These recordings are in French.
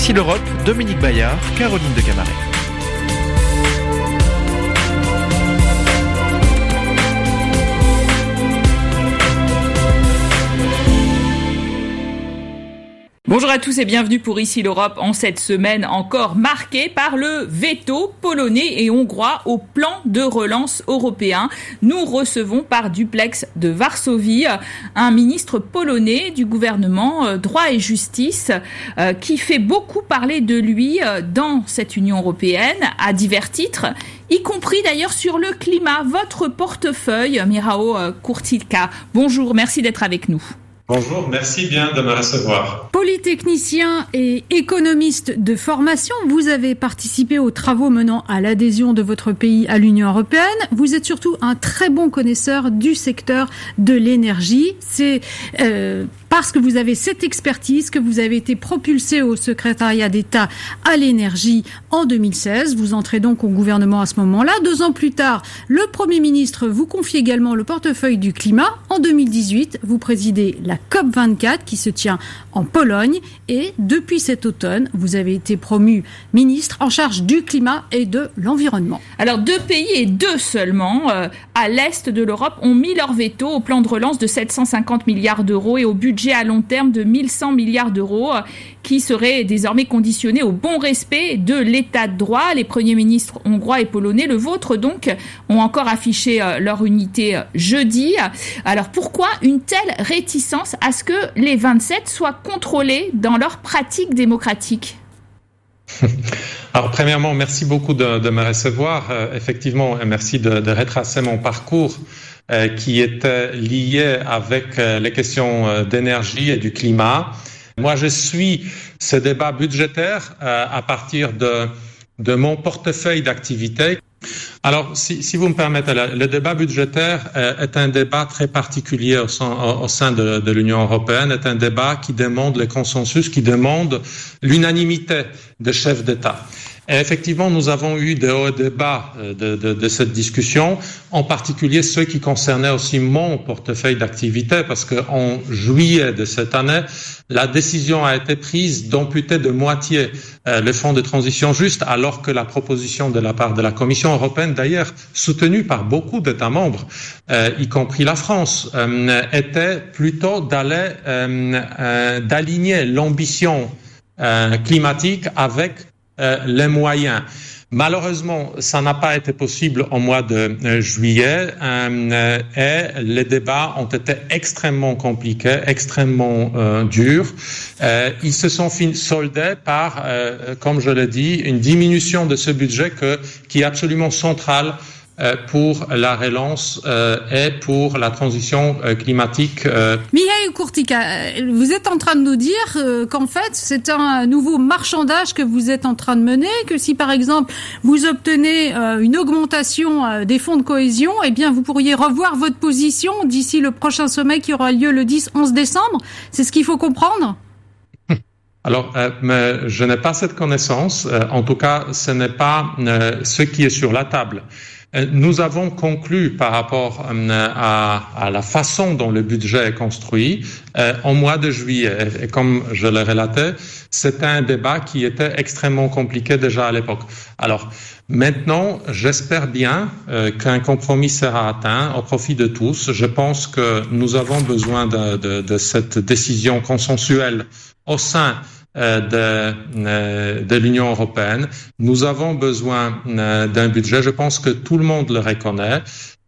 Ici l'Europe, Dominique Bayard, Caroline de Camaret. Bonjour à tous et bienvenue pour Ici l'Europe en cette semaine encore marquée par le veto polonais et hongrois au plan de relance européen. Nous recevons par duplex de Varsovie un ministre polonais du gouvernement euh, droit et justice euh, qui fait beaucoup parler de lui euh, dans cette Union européenne à divers titres y compris d'ailleurs sur le climat. Votre portefeuille, Mirao Kurtilka. Bonjour, merci d'être avec nous. Bonjour, merci bien de me recevoir. Polytechnicien et économiste de formation, vous avez participé aux travaux menant à l'adhésion de votre pays à l'Union européenne. Vous êtes surtout un très bon connaisseur du secteur de l'énergie. C'est euh, parce que vous avez cette expertise que vous avez été propulsé au secrétariat d'État à l'énergie en 2016. Vous entrez donc au gouvernement à ce moment-là. Deux ans plus tard, le Premier ministre vous confie également le portefeuille du climat. En 2018, vous présidez la COP24 qui se tient en Pologne et depuis cet automne, vous avez été promu ministre en charge du climat et de l'environnement. Alors deux pays et deux seulement euh, à l'est de l'Europe ont mis leur veto au plan de relance de 750 milliards d'euros et au budget à long terme de 1100 milliards d'euros qui serait désormais conditionné au bon respect de l'état de droit. Les premiers ministres hongrois et polonais, le vôtre donc, ont encore affiché euh, leur unité euh, jeudi. Alors pourquoi une telle réticence à ce que les 27 soient contrôlés dans leur pratique démocratique? Alors, premièrement, merci beaucoup de, me recevoir. effectivement, merci de, retracer mon parcours. Euh, qui était lié avec euh, les questions euh, d'énergie et du climat. Moi, je suis ce débat budgétaire à partir de, mon portefeuille d'activités. Alors, si, vous me permettez, le débat budgétaire est un débat très particulier au sein, au sein de, de l'Union européenne, est un débat qui demande le consensus, qui demande l'unanimité des chefs d'État effectivement, nous avons eu des hauts et des bas euh, de, cette discussion, en particulier ceux qui concernaient aussi mon portefeuille d'activité, parce qu'en juillet de cette année, la décision a été prise d'amputer de moitié euh, le fonds de transition juste, alors que la proposition de la part de la Commission européenne, d'ailleurs soutenue par beaucoup d'États membres, euh, y compris la France, était plutôt d'aller d'aligner l'ambition climatique avec les moyens. Malheureusement, ça n'a pas été possible au mois de euh, juillet euh, et les débats ont été extrêmement compliqués, extrêmement durs. ils se sont soldés par, comme je l'ai dit, une diminution de ce budget que, qui est absolument central euh, pour la relance euh, et pour la transition euh, climatique. Mihail Kurtika, vous êtes en train de nous dire qu'en fait, c'est un nouveau marchandage que vous êtes en train de mener, que si par exemple vous obtenez une augmentation des fonds de cohésion, eh bien vous pourriez revoir votre position d'ici le prochain sommet qui aura lieu le 10-11 décembre. C'est ce qu'il faut comprendre? Alors, mais je n'ai pas cette connaissance. en tout cas, ce n'est pas ce qui est sur la table. Euh, nous avons conclu par rapport euh, à, la façon dont le budget est construit euh, au mois de juillet. Et comme je l'ai relaté, c'était un débat qui était extrêmement compliqué déjà à l'époque. Alors maintenant, j'espère bien qu'un compromis sera atteint au profit de tous. Je pense que nous avons besoin de cette décision consensuelle au sein euh, de, euh, de l'Union européenne. Nous avons besoin euh, d'un budget. Je pense que tout le monde le reconnaît.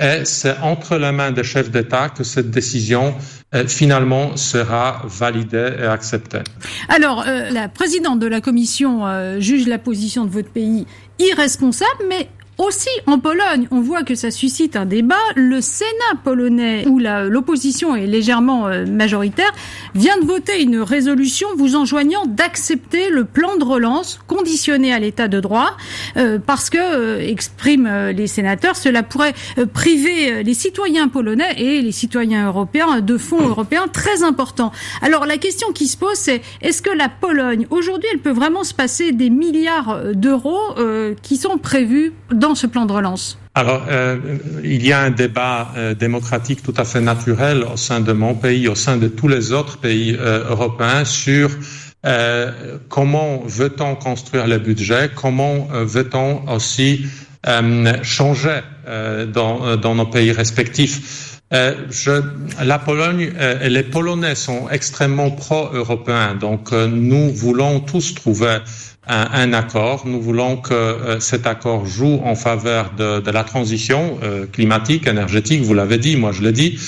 Et c'est entre les mains des chefs d'État que cette décision finalement sera validée et acceptée. Alors, la présidente de la Commission juge la position de votre pays irresponsable, mais aussi, en Pologne, on voit que ça suscite un débat. Le Sénat polonais, où l'opposition est légèrement euh, majoritaire, vient de voter une résolution vous enjoignant d'accepter le plan de relance conditionné à l'état de droit, euh, parce que, euh, expriment les sénateurs, cela pourrait priver les citoyens polonais et les citoyens européens de fonds européens très importants. Alors la question qui se pose, c'est est-ce que la Pologne, aujourd'hui, elle peut vraiment se passer des milliards d'euros qui sont prévus dans ce plan de relance. Alors, euh, il y a un débat euh, démocratique tout à fait naturel au sein de mon pays, au sein de tous les autres pays euh, européens sur comment veut-on construire le budget Comment veut-on aussi changer dans, nos pays respectifs. La Pologne et les Polonais sont extrêmement pro-européens, donc nous voulons tous trouver un, un, accord. Nous voulons que cet accord joue en faveur de, de la transition climatique, énergétique, vous l'avez dit, moi je l'ai dit,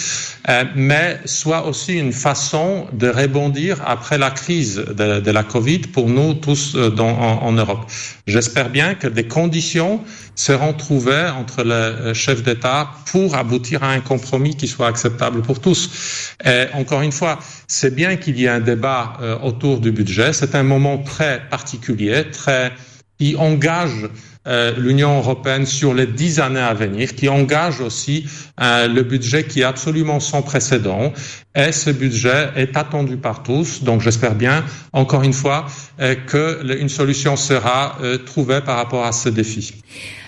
mais soit aussi une façon de rebondir après la crise de, de la Covid pour nous tous dans, en, en Europe. J'espère bien que des conditions seront trouvés entre les euh, chefs d'État pour aboutir à un compromis qui soit acceptable pour tous. Encore une fois, c'est bien qu'il y ait un débat euh, autour du budget. C'est un moment très particulier, très qui engage euh, l'Union européenne sur les dix années à venir, qui engage aussi euh, le budget qui est absolument sans précédent. Et ce budget est attendu par tous. Donc j'espère bien, encore une fois, euh, qu'une solution sera trouvée par rapport à ce défi.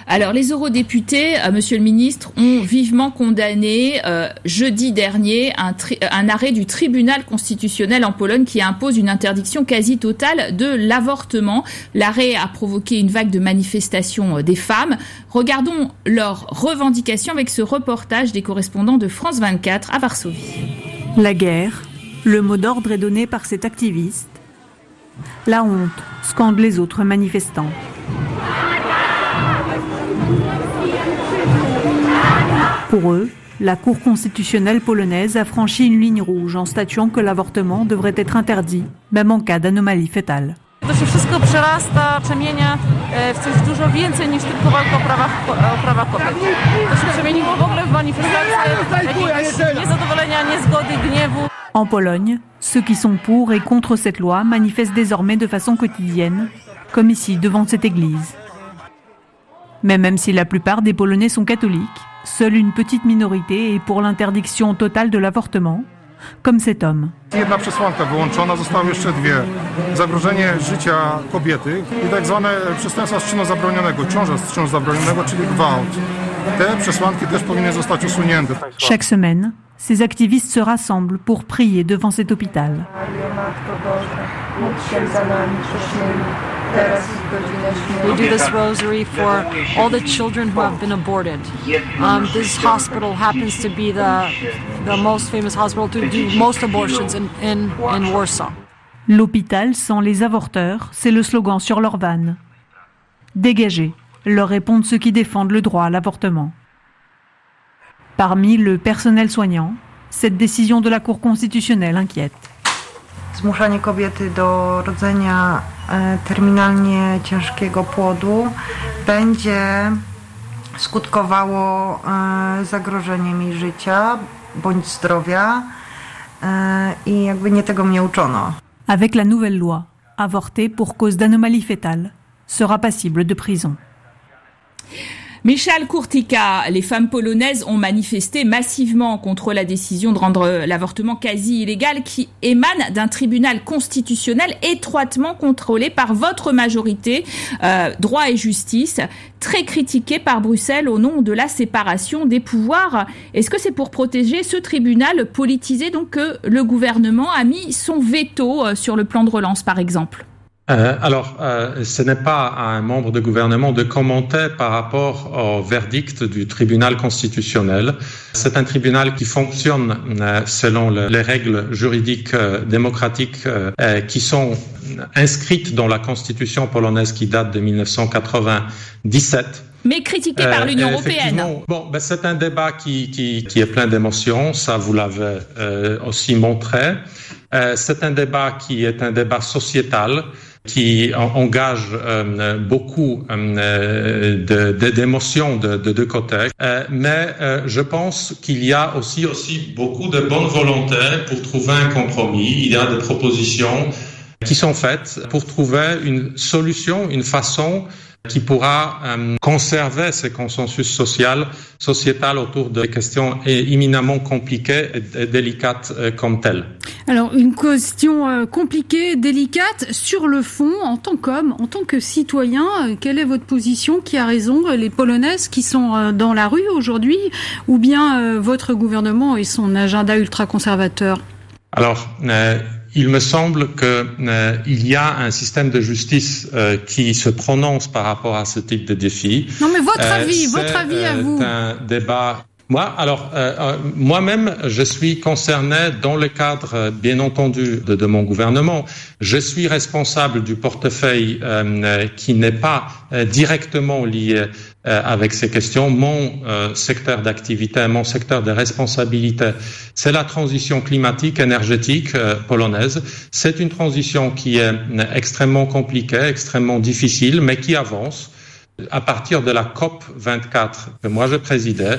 Alors, les eurodéputés, euh, Monsieur le Ministre, ont vivement condamné euh, jeudi dernier un, un, arrêt du tribunal constitutionnel en Pologne qui impose une interdiction quasi totale de l'avortement. L'arrêt a provoqué une vague de manifestations euh, des femmes. Regardons leurs revendications avec ce reportage des correspondants de France 24 à Varsovie. La guerre, le mot d'ordre est donné par cet activiste. La honte scande les autres manifestants. Pour eux, la Cour constitutionnelle polonaise a franchi une ligne rouge en statuant que l'avortement devrait être interdit, même en cas d'anomalie fétale. Gniewu. En Pologne, ceux qui sont pour et contre cette loi manifestent désormais de façon quotidienne, comme ici devant cette église. Mais même si la plupart des Polonais sont catholiques, Seule une petite minorité est pour l'interdiction totale de l'avortement, comme cet homme. Jedna przesłanka wyłączona, zostały jeszcze dwie. Zagrożenie życia kobiety i tak zwane przestępstwa z czynu zabronionego, ciąża z czynu zabronionego, czyli gwałt. Te przesłanki też powinny zostać usunięte. Chaque semaine, ces activistes se rassemblent pour prier devant cet hôpital. We do this rosary for all the children who have been aborted. Um, this hospital happens to be the, the most famous hospital to do most abortions in, in, in Warsaw. L'hôpital sans les avorteurs, c'est le slogan sur leur vanne. Dégagez, leur répondent ceux qui défendent le droit à l'avortement. Parmi le personnel soignant, cette décision de la Cour constitutionnelle inquiète. zmuszanie kobiety do rodzenia terminalnie ciężkiego płodu będzie skutkowało e, zagrożeniem jej życia bądź zdrowia e, i jakby nie tego mnie uczono. Avec la nouvelle loi, avorter pour cause d'anomalie fétale sera passible de prison. Michal Kurtika, les femmes polonaises ont manifesté massivement contre la décision de rendre l'avortement quasi illégal qui émane d'un tribunal constitutionnel étroitement contrôlé par votre majorité, euh, droit et justice, très critiqué par Bruxelles au nom de la séparation des pouvoirs. Est-ce que c'est pour protéger ce tribunal politisé donc que le gouvernement a mis son veto euh, sur le plan de relance par exemple? Euh, alors, euh, ce n'est pas à un membre de gouvernement de commenter par rapport au verdict du tribunal constitutionnel. C'est un tribunal qui fonctionne euh, selon le, les règles juridiques démocratiques qui sont inscrites dans la constitution polonaise qui date de 1997. Mais critiqué par l'Union européenne. Bon, ben, c'est un débat qui, qui, qui est plein d'émotions, ça vous l'avez aussi montré. c'est un débat qui est un débat sociétal qui engage euh, beaucoup euh, d'émotions de, de, deux côtés. Euh, mais je pense qu'il y a aussi, aussi beaucoup de bonne volonté pour trouver un compromis. Il y a des propositions qui sont faites pour trouver une solution, une façon qui pourra euh, conserver ce consensus social, sociétal autour de questions éminemment compliquées et, délicates euh, comme telles. Alors, une question euh, compliquée, délicate, sur le fond, en tant qu'homme, en tant que citoyen, euh, quelle est votre position Qui a raison Les Polonaises qui sont euh, dans la rue aujourd'hui ou bien votre gouvernement et son agenda ultra-conservateur? Alors, il me semble que euh, y a un système de justice euh, qui se prononce par rapport à ce type de défi. Non, mais votre avis, votre avis à vous. C'est un débat moi, alors, euh, euh, moi-même, je suis concerné dans le cadre, euh, bien entendu, de, mon gouvernement. Je suis responsable du portefeuille qui n'est pas directement lié avec ces questions. Mon secteur d'activité, mon secteur de responsabilité, c'est la transition climatique énergétique polonaise. C'est une transition qui est extrêmement compliquée, extrêmement difficile, mais qui avance. À partir de la COP 24 que moi je présidais,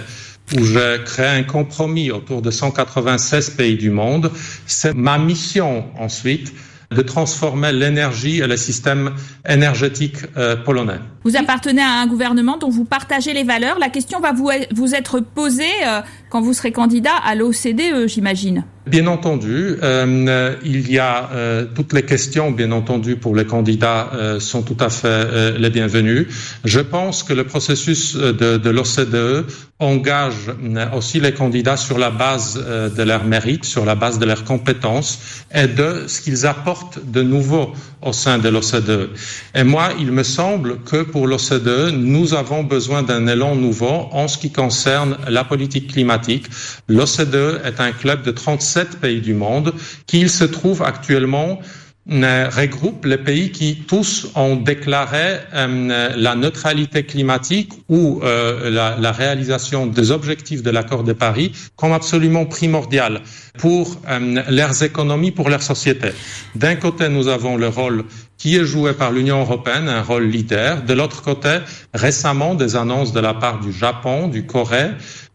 où je crée un compromis autour de 196 pays du monde. C'est ma mission ensuite de transformer l'énergie et le système énergétique euh, polonais. Vous appartenez à un gouvernement dont vous partagez les valeurs. La question va vous, être posée euh, quand vous serez candidat à l'OCDE, j'imagine. Bien entendu, euh, il y a euh, toutes les questions, bien entendu, pour les candidats sont tout à fait les bienvenues. Je pense que le processus de, de l'OCDE engage aussi les candidats sur la base de leurs mérites, sur la base de leurs compétences et de ce qu'ils apportent de nouveau au sein de l'OCDE. Et moi, il me semble que pour l'OCDE, nous avons besoin d'un élan nouveau en ce qui concerne la politique climatique. L'OCDE est un club de 37 pays du monde qui se trouve actuellement regroupe les pays qui tous ont déclaré euh, la neutralité climatique ou euh, la, réalisation des objectifs de l'accord de Paris comme absolument primordial pour euh, leurs économies, pour leur société. D'un côté, nous avons le rôle qui est joué par l'Union européenne, un rôle leader. De l'autre côté, récemment, des annonces de la part du Japon, du Corée,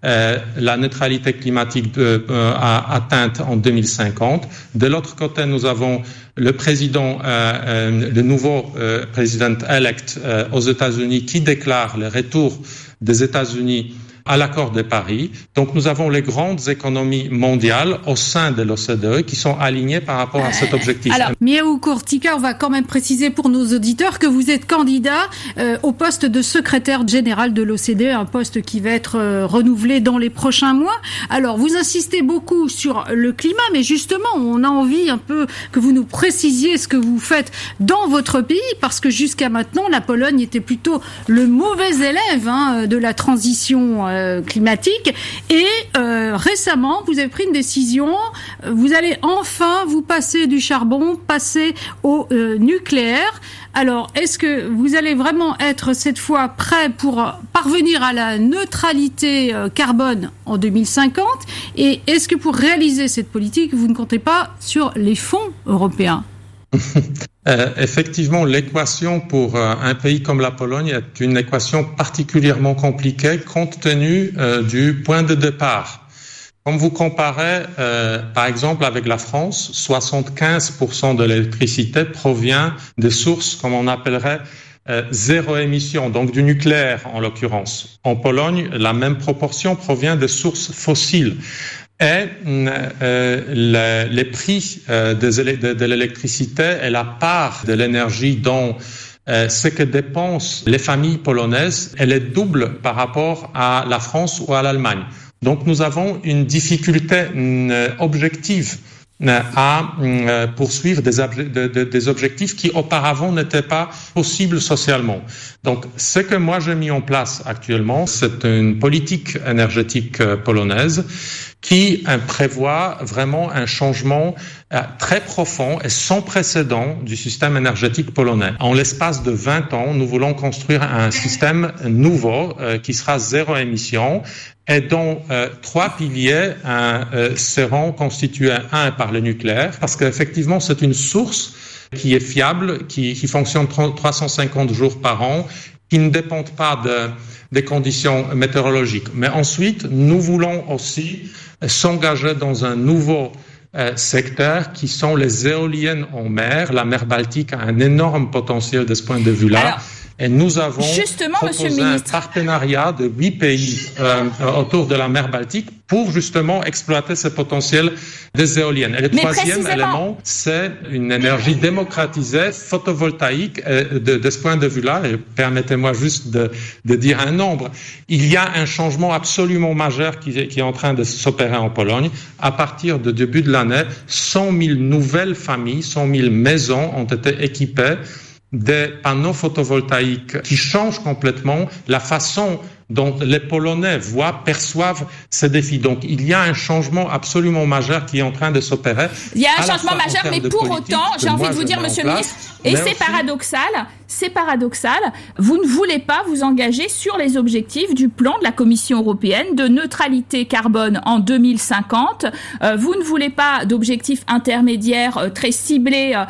euh, la neutralité climatique de, euh, atteinte en 2050. De l'autre côté, nous avons le président, euh, euh le nouveau euh, président elect aux États-Unis qui déclare le retour des États-Unis à l'accord de Paris. Donc nous avons les grandes économies mondiales au sein de l'OCDE qui sont alignées par rapport à cet objectif. Alors, Miaou Courtica, on va quand même préciser pour nos auditeurs que vous êtes candidat euh, au poste de secrétaire général de l'OCDE, un poste qui va être euh, renouvelé dans les prochains mois. Alors, vous insistez beaucoup sur le climat, mais justement, on a envie un peu que vous nous précisiez ce que vous faites dans votre pays, parce que jusqu'à maintenant, la Pologne était plutôt le mauvais élève hein, de la transition euh, climatique. Et euh, récemment, vous avez pris une décision. Vous allez enfin vous passer du charbon, passer au euh, nucléaire. Alors, est-ce que vous allez vraiment être cette fois prêt pour parvenir à la neutralité carbone en 2050 Et est-ce que pour réaliser cette politique, vous ne comptez pas sur les fonds européens? Euh, effectivement, l'équation pour euh, un pays comme la Pologne est une équation particulièrement compliquée compte tenu euh, du point de départ. Comme vous comparez, par exemple, avec la France, 75% de l'électricité provient des sources, comme on appellerait, zéro émission, donc du nucléaire en l'occurrence. En Pologne, la même proportion provient des sources fossiles et euh, le, les prix euh, de, de l'électricité et la part de l'énergie dont euh, ce que dépensent les familles polonaises, elle est double par rapport à la France ou à l'Allemagne. Donc nous avons une difficulté euh, objective euh, à euh, poursuivre des, des, objectifs qui auparavant n'étaient pas possibles socialement. Donc, ce que moi j'ai mis en place actuellement, c'est une politique énergétique polonaise qui prévoit vraiment un changement euh, très profond et sans précédent du système énergétique polonais. En l'espace de 20 ans, nous voulons construire un système nouveau euh, qui sera zéro émission et dont euh, trois piliers euh, seront constitués, un par le nucléaire, parce qu'effectivement c'est une source qui est fiable, qui, qui fonctionne 350 jours par an, qui ne dépendent pas de, des conditions météorologiques. Mais ensuite, nous voulons aussi s'engager dans un nouveau euh, secteur qui sont les éoliennes en mer. La mer Baltique a un énorme potentiel de ce point de vue-là. Et nous avons Justement, proposé un partenariat de huit pays euh, autour de la mer Baltique pour justement exploiter ce potentiel des éoliennes. Et le troisième élément, c'est une énergie démocratisée, photovoltaïque. Et de, de, ce point de vue-là, et permettez-moi juste de, de, dire un nombre, il y a un changement absolument majeur qui, qui est en train de s'opérer en Pologne. À partir du début de l'année, 100 000 nouvelles familles, 100 000 maisons ont été équipées des panneaux photovoltaïques qui changent complètement la façon dont les Polonais voient, perçoivent ces défis. Donc il y a un changement absolument majeur qui est en train de s'opérer. Il y a un changement majeur, mais pour autant, j'ai envie de vous dire, Monsieur le ministre, et c'est paradoxal, c'est paradoxal, vous ne voulez pas vous engager sur les objectifs du plan de la Commission européenne de neutralité carbone en 2050. Euh, vous ne voulez pas d'objectifs intermédiaires euh, très ciblés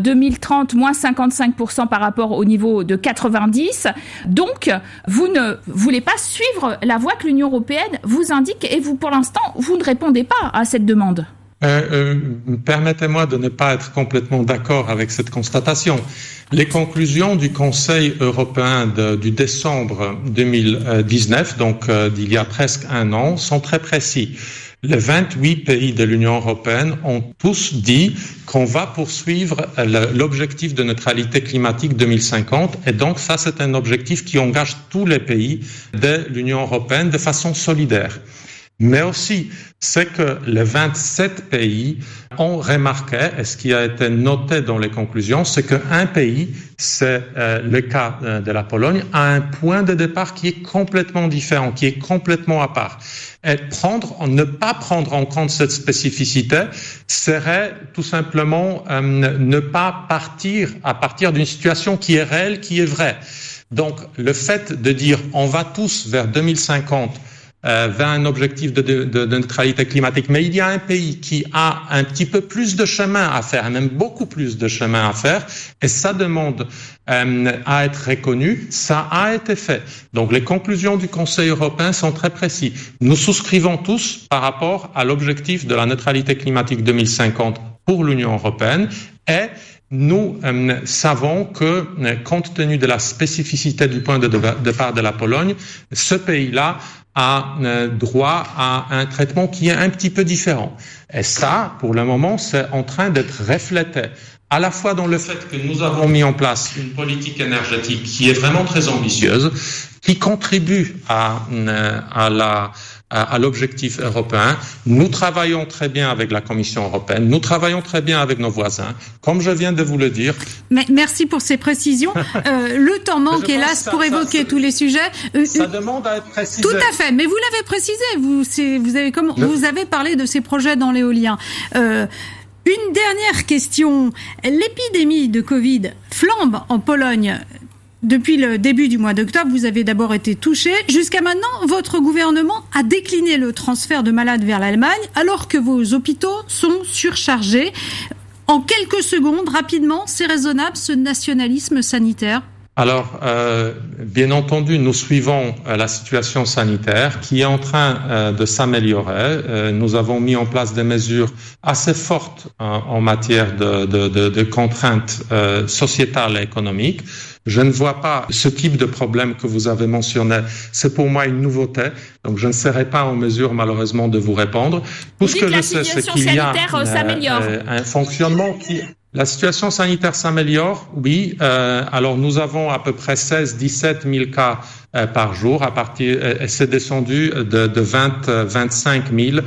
2030 euh, moins 55% par rapport au niveau de 90. Donc, vous ne voulez pas suivre la voie que l'Union européenne vous indique et vous, pour l'instant, vous ne répondez pas à cette demande. Euh, euh, permettez-moi de ne pas être complètement d'accord avec cette constatation. Les conclusions du Conseil européen du décembre 2019, donc euh, d'il y a presque un an, sont très précis. Les 28 pays de l'Union européenne ont tous dit qu'on va poursuivre l'objectif de neutralité climatique 2050 et donc ça c'est un objectif qui engage tous les pays de l'Union européenne de façon solidaire mais aussi c'est que les 27 pays ont remarqué, et ce qui a été noté dans les conclusions, c'est qu'un pays, c'est euh, le cas euh, de la Pologne, a un point de départ qui est complètement différent, qui est complètement à part. Et prendre, ne pas prendre en compte cette spécificité serait tout simplement euh, ne pas partir à partir d'une situation qui est réelle, qui est vraie. Donc, le fait de dire on va tous vers 2050 euh, vers un objectif de, neutralité climatique. Mais il y a un pays qui a un petit peu plus de chemin à faire, même beaucoup plus de chemin à faire, et ça demande euh, à être reconnu. Ça a été fait. Donc les conclusions du Conseil européen sont très précises. Nous souscrivons tous par rapport à l'objectif de la neutralité climatique 2050 pour l'Union européenne et nous euh, savons que, compte tenu de la spécificité du point de départ de la Pologne, ce pays-là a euh, droit à un traitement qui est un petit peu différent. Et ça, pour le moment, c'est en train d'être reflété à la fois dans le fait que nous avons mis en place une politique énergétique qui est vraiment très ambitieuse, qui contribue à, euh, à la à, l'objectif européen. Nous travaillons très bien avec la Commission européenne, nous travaillons très bien avec nos voisins, comme je viens de vous le dire. Mais merci pour ces précisions. Euh, le temps manque, hélas, pour évoquer tous les sujets. Euh, ça demande à être précisé. Tout à fait, mais vous l'avez précisé. Vous, vous avez comment, vous avez parlé de ces projets dans l'éolien. Euh, une dernière question. L'épidémie de Covid flambe en Pologne. Depuis le début du mois d'octobre, vous avez d'abord été touché. Jusqu'à maintenant, votre gouvernement a décliné le transfert de malades vers l'Allemagne alors que vos hôpitaux sont surchargés. En quelques secondes, rapidement, c'est raisonnable ce nationalisme sanitaire alors, euh, bien entendu, nous suivons euh, la situation sanitaire qui est en train euh, de s'améliorer. nous avons mis en place des mesures assez fortes en matière de, de contraintes sociétales et économiques. Je ne vois pas ce type de problème que vous avez mentionné. C'est pour moi une nouveauté. Donc, je ne serai pas en mesure, malheureusement, de vous répondre. Tout ce que je sais, c'est qu'il y a un fonctionnement qui la situation sanitaire s'améliore, oui. Euh, alors nous avons à peu près 16-17 000 cas euh, par jour. À partir, euh, c'est descendu de, de 20, 25 000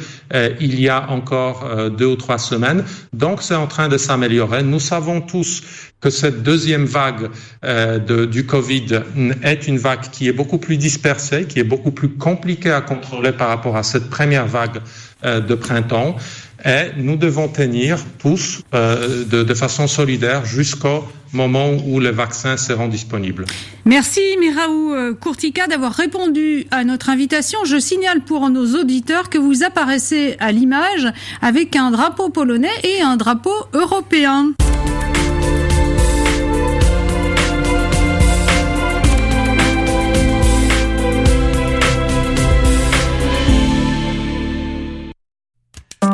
il y a encore deux ou trois semaines. Donc c'est en train de s'améliorer. Nous savons tous que cette deuxième vague de, du Covid est une vague qui est beaucoup plus dispersée, qui est beaucoup plus compliquée à contrôler par rapport à cette première vague de printemps et nous devons tenir tous euh, de, façon solidaire jusqu'au moment où les vaccins seront disponibles. Merci Miraou euh, Courtica d'avoir répondu à notre invitation. Je signale pour nos auditeurs que vous apparaissez à l'image avec un drapeau polonais et un drapeau européen.